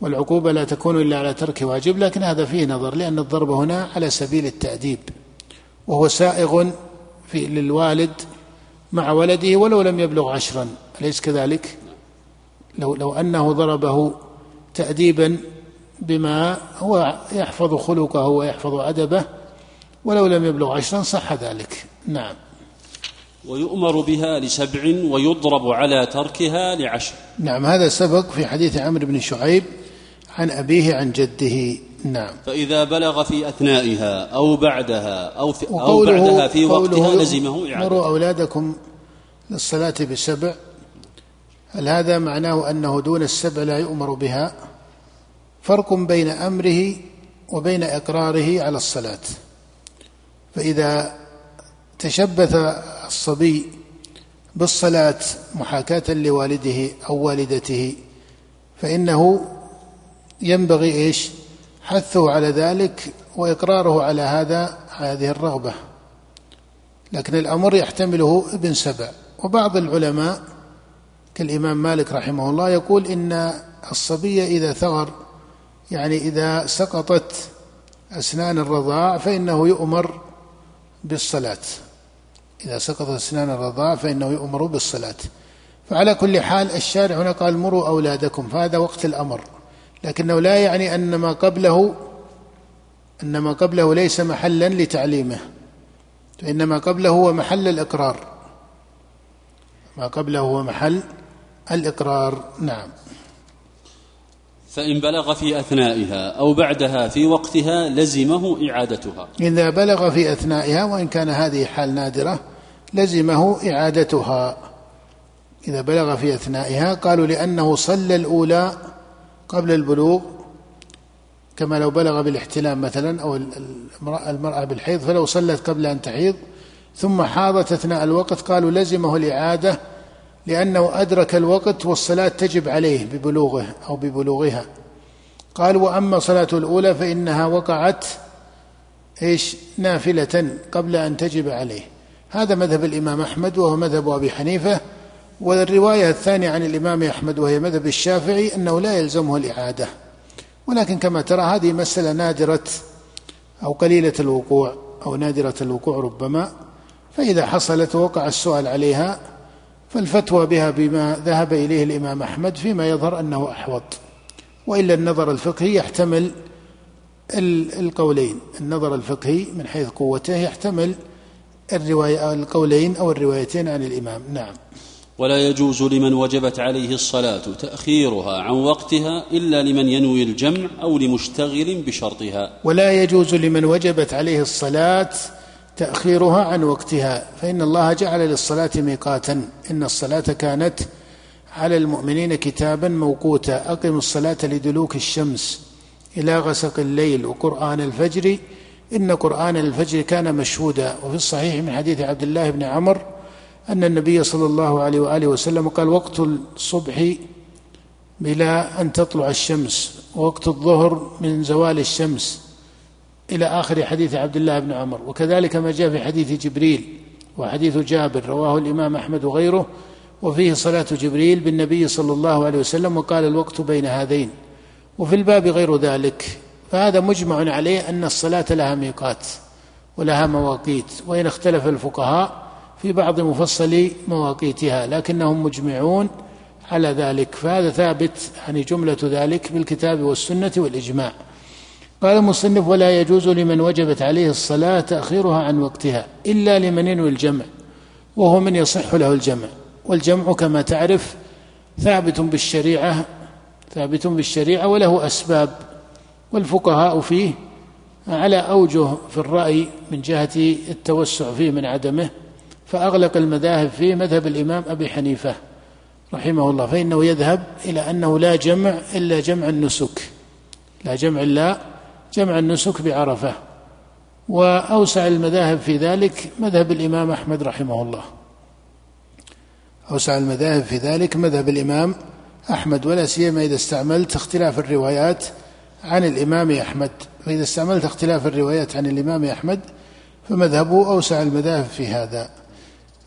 والعقوبة لا تكون إلا على ترك واجب لكن هذا فيه نظر لأن الضرب هنا على سبيل التأديب وهو سائغ في للوالد مع ولده ولو لم يبلغ عشرا أليس كذلك؟ لو لو أنه ضربه تأديبا بما هو يحفظ خلقه ويحفظ أدبه ولو لم يبلغ عشرا صح ذلك نعم
ويؤمر بها لسبع ويضرب على تركها لعشر.
نعم هذا سبق في حديث عمرو بن شعيب عن أبيه عن جده. نعم.
فإذا بلغ في أثنائها أو بعدها أو, في أو بعدها في وقتها لزمه إعادة.
مروا أولادكم للصلاة بسبع. هل هذا معناه أنه دون السبع لا يؤمر بها؟ فرق بين أمره وبين إقراره على الصلاة. فإذا تشبث الصبي بالصلاة محاكاة لوالده أو والدته فإنه ينبغي إيش؟ حثه على ذلك وإقراره على هذا هذه الرغبة. لكن الأمر يحتمله ابن سبع وبعض العلماء كالإمام مالك رحمه الله يقول إن الصبي إذا ثغر يعني إذا سقطت أسنان الرضاع فإنه يؤمر بالصلاة. إذا سقطت أسنان الرضاع فإنه يؤمر بالصلاة. فعلى كل حال الشارع هنا قال مروا أولادكم فهذا وقت الأمر. لكنه لا يعني أن ما قبله أن ما قبله ليس محلا لتعليمه. فإنما قبله هو محل الإقرار. ما قبله هو محل الإقرار. نعم.
فإن بلغ في أثنائها أو بعدها في وقتها لزمه إعادتها.
إذا بلغ في أثنائها وإن كان هذه حال نادرة لزمه إعادتها. إذا بلغ في أثنائها قالوا لأنه صلى الأولى قبل البلوغ كما لو بلغ بالاحتلام مثلا أو المرأة بالحيض فلو صلت قبل أن تحيض. ثم حاضت أثناء الوقت قالوا لزمه الإعادة لأنه أدرك الوقت والصلاة تجب عليه ببلوغه أو ببلوغها. قال وأما صلاة الأولى فإنها وقعت إيش؟ نافلة قبل أن تجب عليه. هذا مذهب الإمام أحمد وهو مذهب أبي حنيفة والرواية الثانية عن الإمام أحمد وهي مذهب الشافعي أنه لا يلزمه الإعادة. ولكن كما ترى هذه مسألة نادرة أو قليلة الوقوع أو نادرة الوقوع ربما فإذا حصلت ووقع السؤال عليها فالفتوى بها بما ذهب إليه الإمام أحمد فيما يظهر أنه أحوط. وإلا النظر الفقهي يحتمل القولين. النظر الفقهي من حيث قوته يحتمل الرواية القولين أو الروايتين عن الإمام. نعم.
ولا يجوز لمن وجبت عليه الصلاة تأخيرها عن وقتها إلا لمن ينوي الجمع أو لمشتغل بشرطها.
ولا يجوز لمن وجبت عليه الصلاة تأخيرها عن وقتها فإن الله جعل للصلاة ميقاتا. إن الصلاة كانت على المؤمنين كتابا موقوتا. أقم الصلاة لدلوك الشمس إلى غسق الليل وقرآن الفجر إن قرآن الفجر كان مشهودا. وفي الصحيح من حديث عبد الله بن عمر أن النبي صلى الله عليه وآله وسلم قال وقت الصبح بلا أن تطلع الشمس ووقت الظهر من زوال الشمس. إلى آخر حديث عبد الله بن عمر. وكذلك ما جاء في حديث جبريل وحديث جابر رواه الإمام أحمد وغيره. وفيه صلاة جبريل بالنبي صلى الله عليه وسلم وقال الوقت بين هذين. وفي الباب غير ذلك. فهذا مجمع عليه أن الصلاة لها ميقات ولها مواقيت وإن اختلف الفقهاء في بعض مفصل مواقيتها لكنهم مجمعون على ذلك. فهذا ثابت يعني جملة ذلك بالكتاب والسنة والإجماع. قال المصنف ولا يجوز لمن وجبت عليه الصلاة تأخيرها عن وقتها إلا لمن ينوي الجمع وهو من يصح له الجمع. والجمع كما تعرف ثابت بالشريعة ثابت بالشريعة وله أسباب. والفقهاء فيه على أوجه في الرأي من جهة التوسع فيه من عدمه فأغلق المذاهب فيه مذهب الإمام أبي حنيفة رحمه الله فإنه يذهب إلى أنه لا جمع إلا جمع النسك لا جمع إلا جمع النسك بعرفة وأوسع المذاهب في ذلك مذهب الإمام أحمد رحمه الله. أوسع المذاهب في ذلك مذهب الإمام أحمد ولا سيما إذا استعملت اختلاف الروايات عن الإمام أحمد فإذا استعملت اختلاف الروايات عن الإمام أحمد فمذهبه أوسع المذاهب في هذا.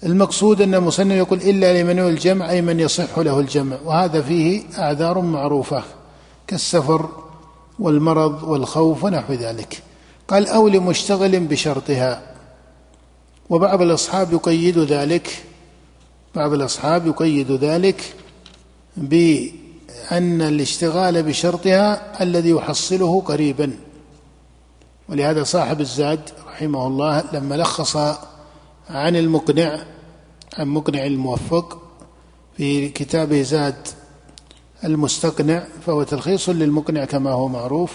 المقصود أن المصنف يقول إلا لمن الجمع أي من يصح له الجمع وهذا فيه أعذار معروفة كالسفر والمرض والخوف ونحو ذلك. قال أو لمشتغل بشرطها. وبعض الأصحاب يقيد ذلك بعض الأصحاب يقيد ذلك بأن الاشتغال بشرطها الذي يحصله قريبا. ولهذا صاحب الزاد رحمه الله لما لخص عن المقنع عن مقنع الموفق في كتابه زاد المستقنع فهو تلخيص للمقنع كما هو معروف.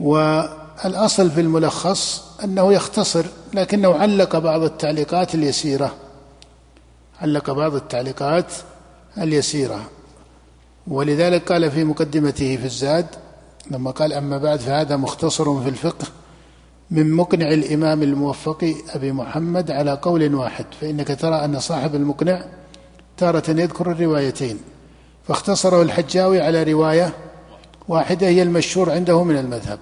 والأصل في الملخص أنه يختصر لكنه علق بعض التعليقات اليسيرة. علق بعض التعليقات اليسيرة. ولذلك قال في مقدمته في الزاد لما قال أما بعد فهذا مختصر في الفقه من مقنع الإمام الموفق أبي محمد على قول واحد فإنك ترى أن صاحب المقنع تارة يذكر الروايتين. فاختصره الحجاوي على رواية واحدة هي المشهور عنده من المذهب.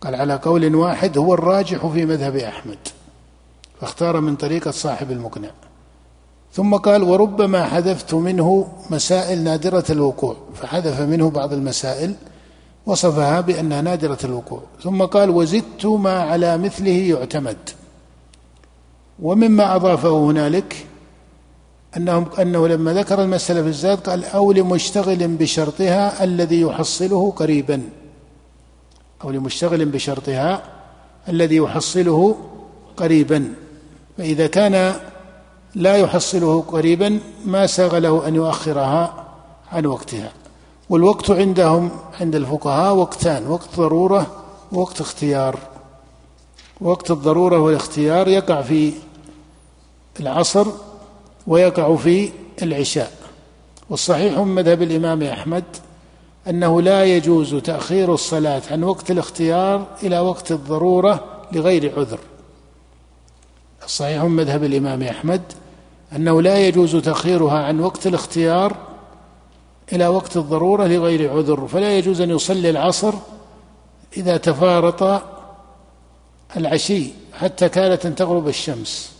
قال على قول واحد هو الراجح في مذهب أحمد فاختار من طريقة صاحب المقنع. ثم قال وربما حذفت منه مسائل نادرة الوقوع فحذف منه بعض المسائل وصفها بأنها نادرة الوقوع. ثم قال وزدت ما على مثله يعتمد. ومما أضافه هنالك أنهم أنه لما ذكر المسألة في الزاد قال أو لمشتغل بشرطها الذي يحصله قريبا. أو لمشتغل بشرطها الذي يحصله قريبا. فإذا كان لا يحصله قريبا ما ساغ له أن يؤخرها عن وقتها. والوقت عندهم عند الفقهاء وقتان وقت ضرورة ووقت اختيار. وقت الضرورة والاختيار يقع في العصر ويقع في العشاء. والصحيح من مذهب الإمام أحمد أنه لا يجوز تأخير الصلاة عن وقت الاختيار إلى وقت الضرورة لغير عذر. الصحيح من مذهب الإمام أحمد أنه لا يجوز تأخيرها عن وقت الاختيار إلى وقت الضرورة لغير عذر فلا يجوز أن يصلي العصر إذا تفارط العشي حتى كادت أن تغرب الشمس.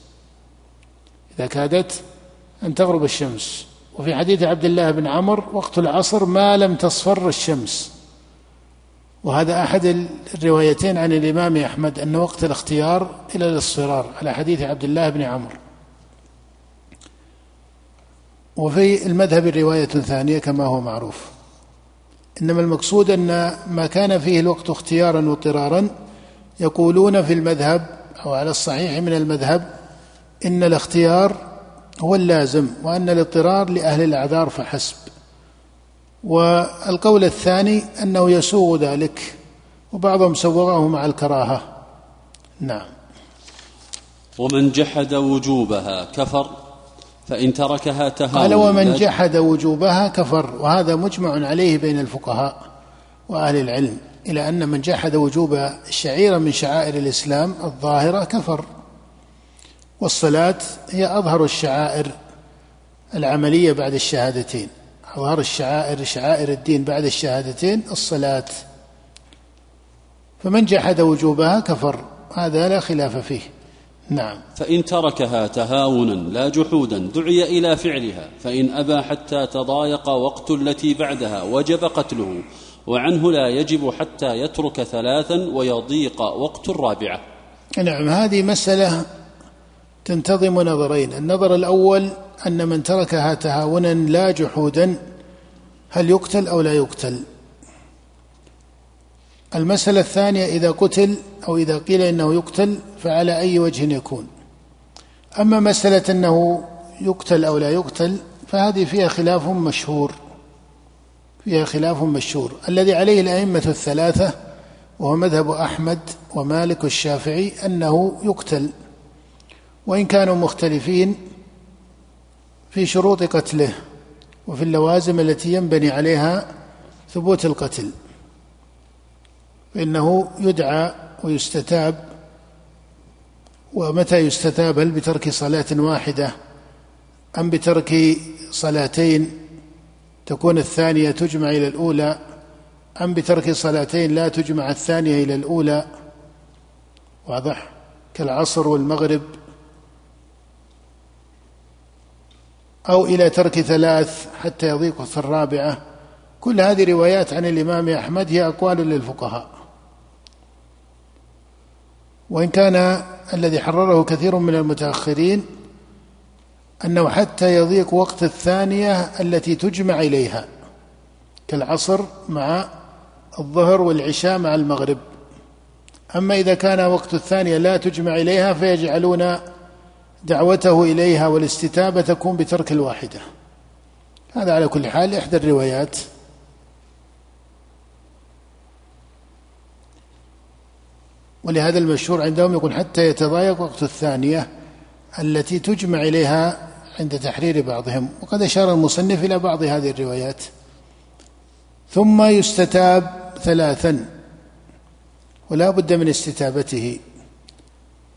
إذا كادت أن تغرب الشمس. وفي حديث عبد الله بن عمر وقت العصر ما لم تصفر الشمس. وهذا أحد الروايتين عن الإمام أحمد أن وقت الاختيار إلى الاصفرار على حديث عبد الله بن عمرو. وفي المذهب رواية ثانية كما هو معروف. إنما المقصود أن ما كان فيه الوقت اختيارا واضطرارا يقولون في المذهب أو على الصحيح من المذهب إن الاختيار هو اللازم وأن الاضطرار لأهل الأعذار فحسب. والقول الثاني أنه يسوغ ذلك وبعضهم سوغه مع الكراهة. نعم.
ومن جحد وجوبها كفر فإن تركها تهاون.
قال ومن جحد وجوبها كفر وهذا مجمع عليه بين الفقهاء وأهل العلم إلى أن من جحد وجوب الشعيرة من شعائر الإسلام الظاهرة كفر. والصلاة هي أظهر الشعائر العملية بعد الشهادتين. أظهر الشعائر شعائر الدين بعد الشهادتين الصلاة. فمن جحد وجوبها كفر. هذا لا خلاف فيه. نعم.
فإن تركها تهاونا لا جحودا دعي إلى فعلها فإن أبى حتى تضايق وقت التي بعدها وجب قتله وعنه لا يجب حتى يترك ثلاثا ويضيق وقت الرابعة.
نعم هذه مسألة تنتظم نظرين. النظر الأول أن من تركها تهاونا لا جحودا هل يقتل أو لا يقتل؟ المسألة الثانية إذا قتل أو إذا قيل إنه يقتل فعلى أي وجه يكون. أما مسألة أنه يقتل أو لا يقتل فهذه فيها خلاف مشهور. فيها خلاف مشهور. الذي عليه الأئمة الثلاثة وهو مذهب أحمد ومالك والشافعي أنه يقتل. وإن كانوا مختلفين في شروط قتله وفي اللوازم التي ينبني عليها ثبوت القتل فإنه يدعى ويستتاب. ومتى يستتاب هل بترك صلاة واحدة أم بترك صلاتين؟ تكون الثانية تجمع إلى الأولى أم بترك صلاتين لا تجمع الثانية إلى الأولى؟ واضح. كالعصر والمغرب أو إلى ترك ثلاث حتى يضيق في الرابعة. كل هذه روايات عن الإمام أحمد هي أقوال للفقهاء. وإن كان الذي حرره كثير من المتأخرين أنه حتى يضيق وقت الثانية التي تجمع إليها كالعصر مع الظهر والعشاء مع المغرب. أما إذا كان وقت الثانية لا تجمع إليها فيجعلون دعوته إليها والاستتابة تكون بترك الواحدة. هذا على كل حال إحدى الروايات. ولهذا المشهور عندهم يقول حتى يتضايق وقت الثانية التي تجمع إليها عند تحرير بعضهم. وقد أشار المصنف إلى بعض هذه الروايات. ثم يستتاب ثلاثا. ولا بد من استتابته.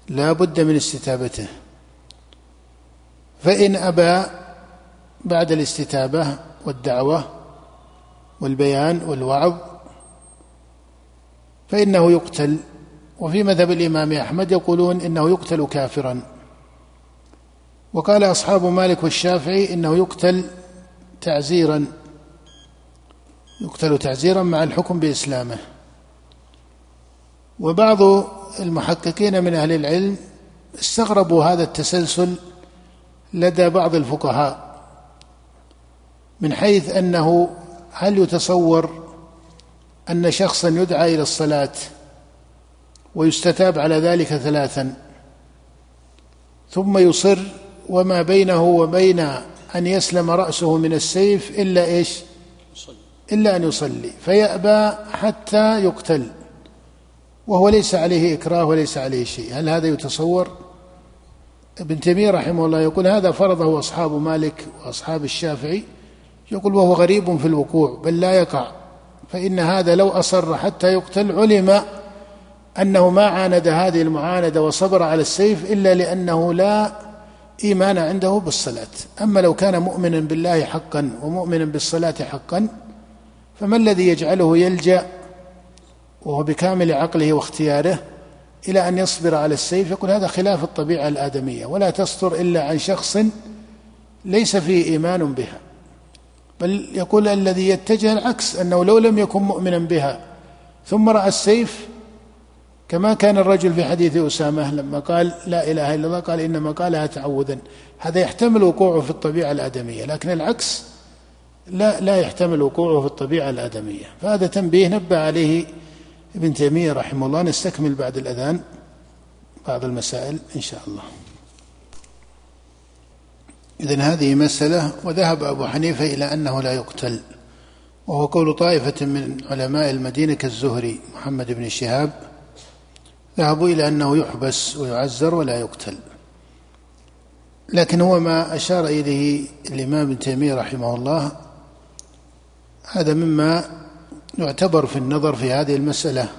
لا بد من استتابته. فإن أبى بعد الاستتابة والدعوة والبيان والوعظ فإنه يقتل. وفي مذهب الإمام أحمد يقولون إنه يقتل كافرا. وقال أصحاب مالك والشافعي إنه يقتل تعزيرا يقتل تعزيرا مع الحكم بإسلامه. وبعض المحققين من أهل العلم استغربوا هذا التسلسل لدى بعض الفقهاء من حيث أنه هل يتصور أن شخصا يدعى إلى الصلاة ويستتاب على ذلك ثلاثا ثم يصر وما بينه وبين أن يسلم رأسه من السيف إلا إيش؟ إلا أن يصلي فيأبى حتى يقتل وهو ليس عليه إكراه وليس عليه شيء. هل هذا يتصور؟ ابن تيمية رحمه الله يقول هذا فرضه أصحاب مالك وأصحاب الشافعي. يقول وهو غريب في الوقوع بل لا يقع. فإن هذا لو أصر حتى يقتل علم أنه ما عاند هذه المعاندة وصبر على السيف إلا لأنه لا إيمان عنده بالصلاة. أما لو كان مؤمنا بالله حقا ومؤمنا بالصلاة حقا فما الذي يجعله يلجأ؟ وهو بكامل عقله واختياره إلى أن يصبر على السيف يقول هذا خلاف الطبيعة الآدمية ولا تصدر إلا عن شخص ليس فيه إيمان بها. بل يقول الذي يتجه العكس أنه لو لم يكن مؤمنا بها ثم رأى السيف كما كان الرجل في حديث أسامة لما قال لا إله إلا الله قال إنما قالها تعوذا. هذا يحتمل وقوعه في الطبيعة الآدمية لكن العكس لا لا يحتمل وقوعه في الطبيعة الآدمية. فهذا تنبيه نبه عليه ابن تيمية رحمه الله نستكمل بعد الأذان بعض المسائل إن شاء الله. إذن هذه مسألة وذهب أبو حنيفة إلى أنه لا يقتل وهو قول طائفة من علماء المدينة كالزهري محمد بن شهاب ذهبوا إلى أنه يحبس ويعزر ولا يقتل. لكن هو ما أشار إليه الإمام ابن تيمية رحمه الله هذا مما يعتبر في النظر في هذه المسألة.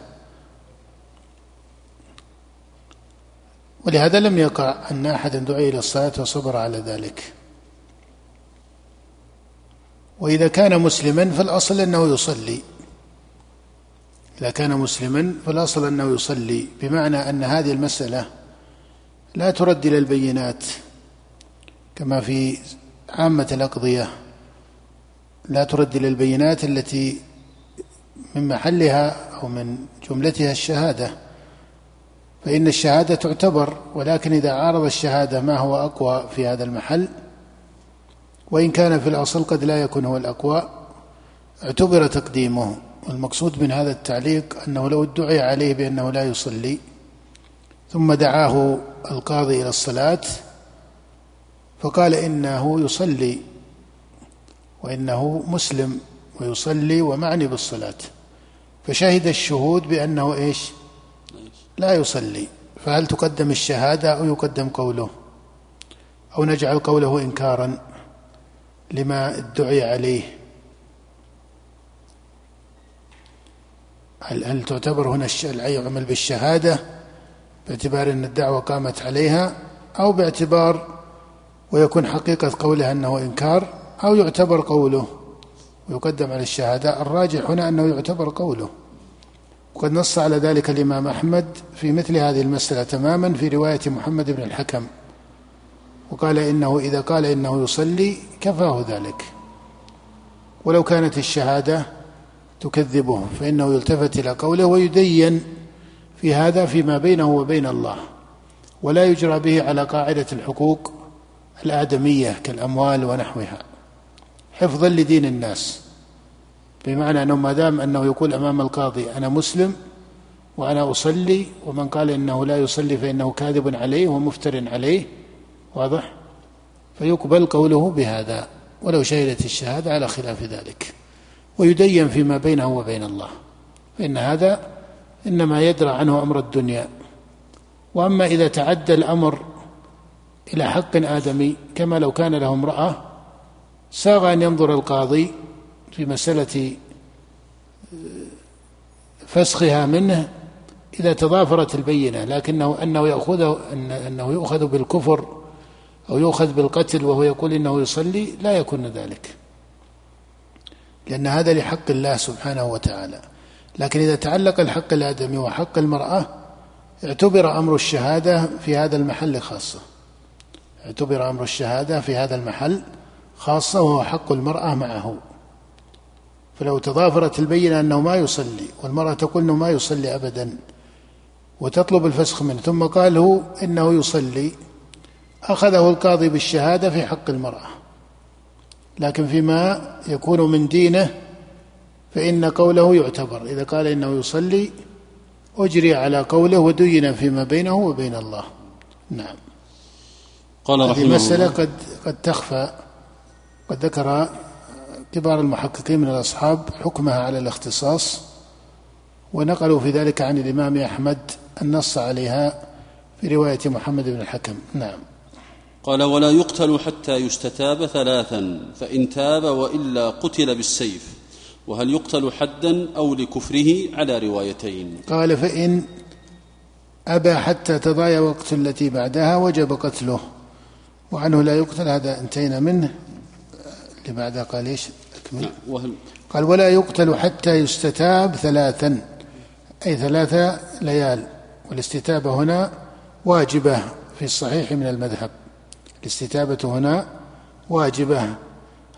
ولهذا لم يقع أن أحد دعي إلى الصلاة وصبر على ذلك. وإذا كان مسلما فالأصل أنه يصلي. إذا كان مسلما فالأصل أنه يصلي بمعنى أن هذه المسألة لا ترد إلى البينات كما في عامة الأقضية. لا ترد إلى البينات التي من محلها أو من جملتها الشهادة. فإن الشهادة تعتبر ولكن إذا عارض الشهادة ما هو أقوى في هذا المحل؟ وإن كان في الأصل قد لا يكون هو الأقوى اعتبر تقديمه. والمقصود من هذا التعليق أنه لو ادعي عليه بأنه لا يصلي ثم دعاه القاضي إلى الصلاة فقال إنه يصلي وإنه مسلم. ويصلي ومعني بالصلاة. فشهد الشهود بأنه إيش؟ لا يصلي. فهل تقدم الشهادة أو يقدم قوله؟ أو نجعل قوله إنكارا لما ادعي عليه. هل, هل تعتبر هنا العمل بالشهادة باعتبار أن الدعوة قامت عليها؟ أو باعتبار ويكون حقيقة قوله أنه إنكار؟ أو يعتبر قوله ويقدم على الشهادة. الراجح هنا أنه يعتبر قوله. وقد نص على ذلك الإمام أحمد في مثل هذه المسألة تماما في رواية محمد بن الحكم. وقال إنه إذا قال إنه يصلي كفاه ذلك. ولو كانت الشهادة تكذبه فإنه يلتفت إلى قوله ويدين في هذا فيما بينه وبين الله. ولا يجرى به على قاعدة الحقوق الآدمية كالأموال ونحوها. حفظا لدين الناس. بمعنى أنه ما دام أنه يقول أمام القاضي أنا مسلم وأنا أصلي ومن قال إنه لا يصلي فإنه كاذب عليه ومفتر عليه واضح؟ فيقبل قوله بهذا ولو شهدت الشهادة على خلاف ذلك. ويدين فيما بينه وبين الله. فإن هذا إنما يدرى عنه أمر الدنيا. وأما إذا تعدى الأمر إلى حق آدمي كما لو كان له امرأة ساغ أن ينظر القاضي في مسألة فسخها منه إذا تضافرت البينة لكنه أنه يأخذه أنه يؤخذ بالكفر أو يؤخذ بالقتل وهو يقول إنه يصلي لا يكون ذلك. لأن هذا لحق الله سبحانه وتعالى. لكن إذا تعلق الحق الآدمي وحق المرأة اعتبر أمر الشهادة في هذا المحل خاصة. اعتبر أمر الشهادة في هذا المحل خاصة وهو حق المرأة معه. فلو تضافرت البينة أنه ما يصلي والمرأة تقول أنه ما يصلي أبدا وتطلب الفسخ منه ثم قال هو إنه يصلي أخذه القاضي بالشهادة في حق المرأة. لكن فيما يكون من دينه فإن قوله يعتبر. إذا قال إنه يصلي أجري على قوله ودين فيما بينه وبين الله. نعم.
قال رحمه الله.
قد قد تخفى. قد ذكر كبار المحققين من الأصحاب حكمها على الاختصاص ونقلوا في ذلك عن الإمام أحمد النص عليها في رواية محمد بن الحكم. نعم.
قال ولا يقتل حتى يستتاب ثلاثا فإن تاب وإلا قتل بالسيف وهل يقتل حدا أو لكفره؟ على روايتين.
قال فإن أبى حتى تضايا وقت التي بعدها وجب قتله وعنه لا يقتل. هذا انتهينا منه. اللي بعدها قال إيش؟ أكمل.
نعم وهل
قال ولا يقتل حتى يستتاب ثلاثا. أي ثلاثة ليال. والاستتابة هنا واجبة في الصحيح من المذهب. الاستتابة هنا واجبة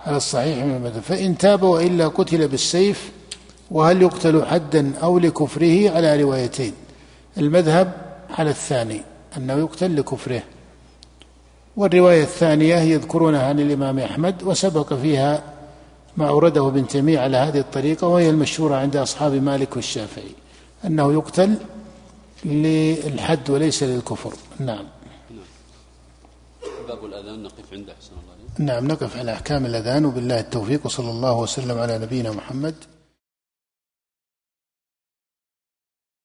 على الصحيح من المذهب. فإن تاب وإلا قتل بالسيف وهل يقتل حدا أو لكفره؟ على روايتين. المذهب على الثاني أنه يقتل لكفره. والرواية الثانية يذكرونها عن الإمام أحمد وسبق فيها ما أورده ابن تيمية على هذه الطريقة وهي المشهورة عند أصحاب مالك والشافعي أنه يقتل للحد وليس للكفر. نعم.
باب الأذان نقف عنده
نعم نقف على أحكام الأذان وبالله التوفيق وصلى الله وسلم على نبينا محمد.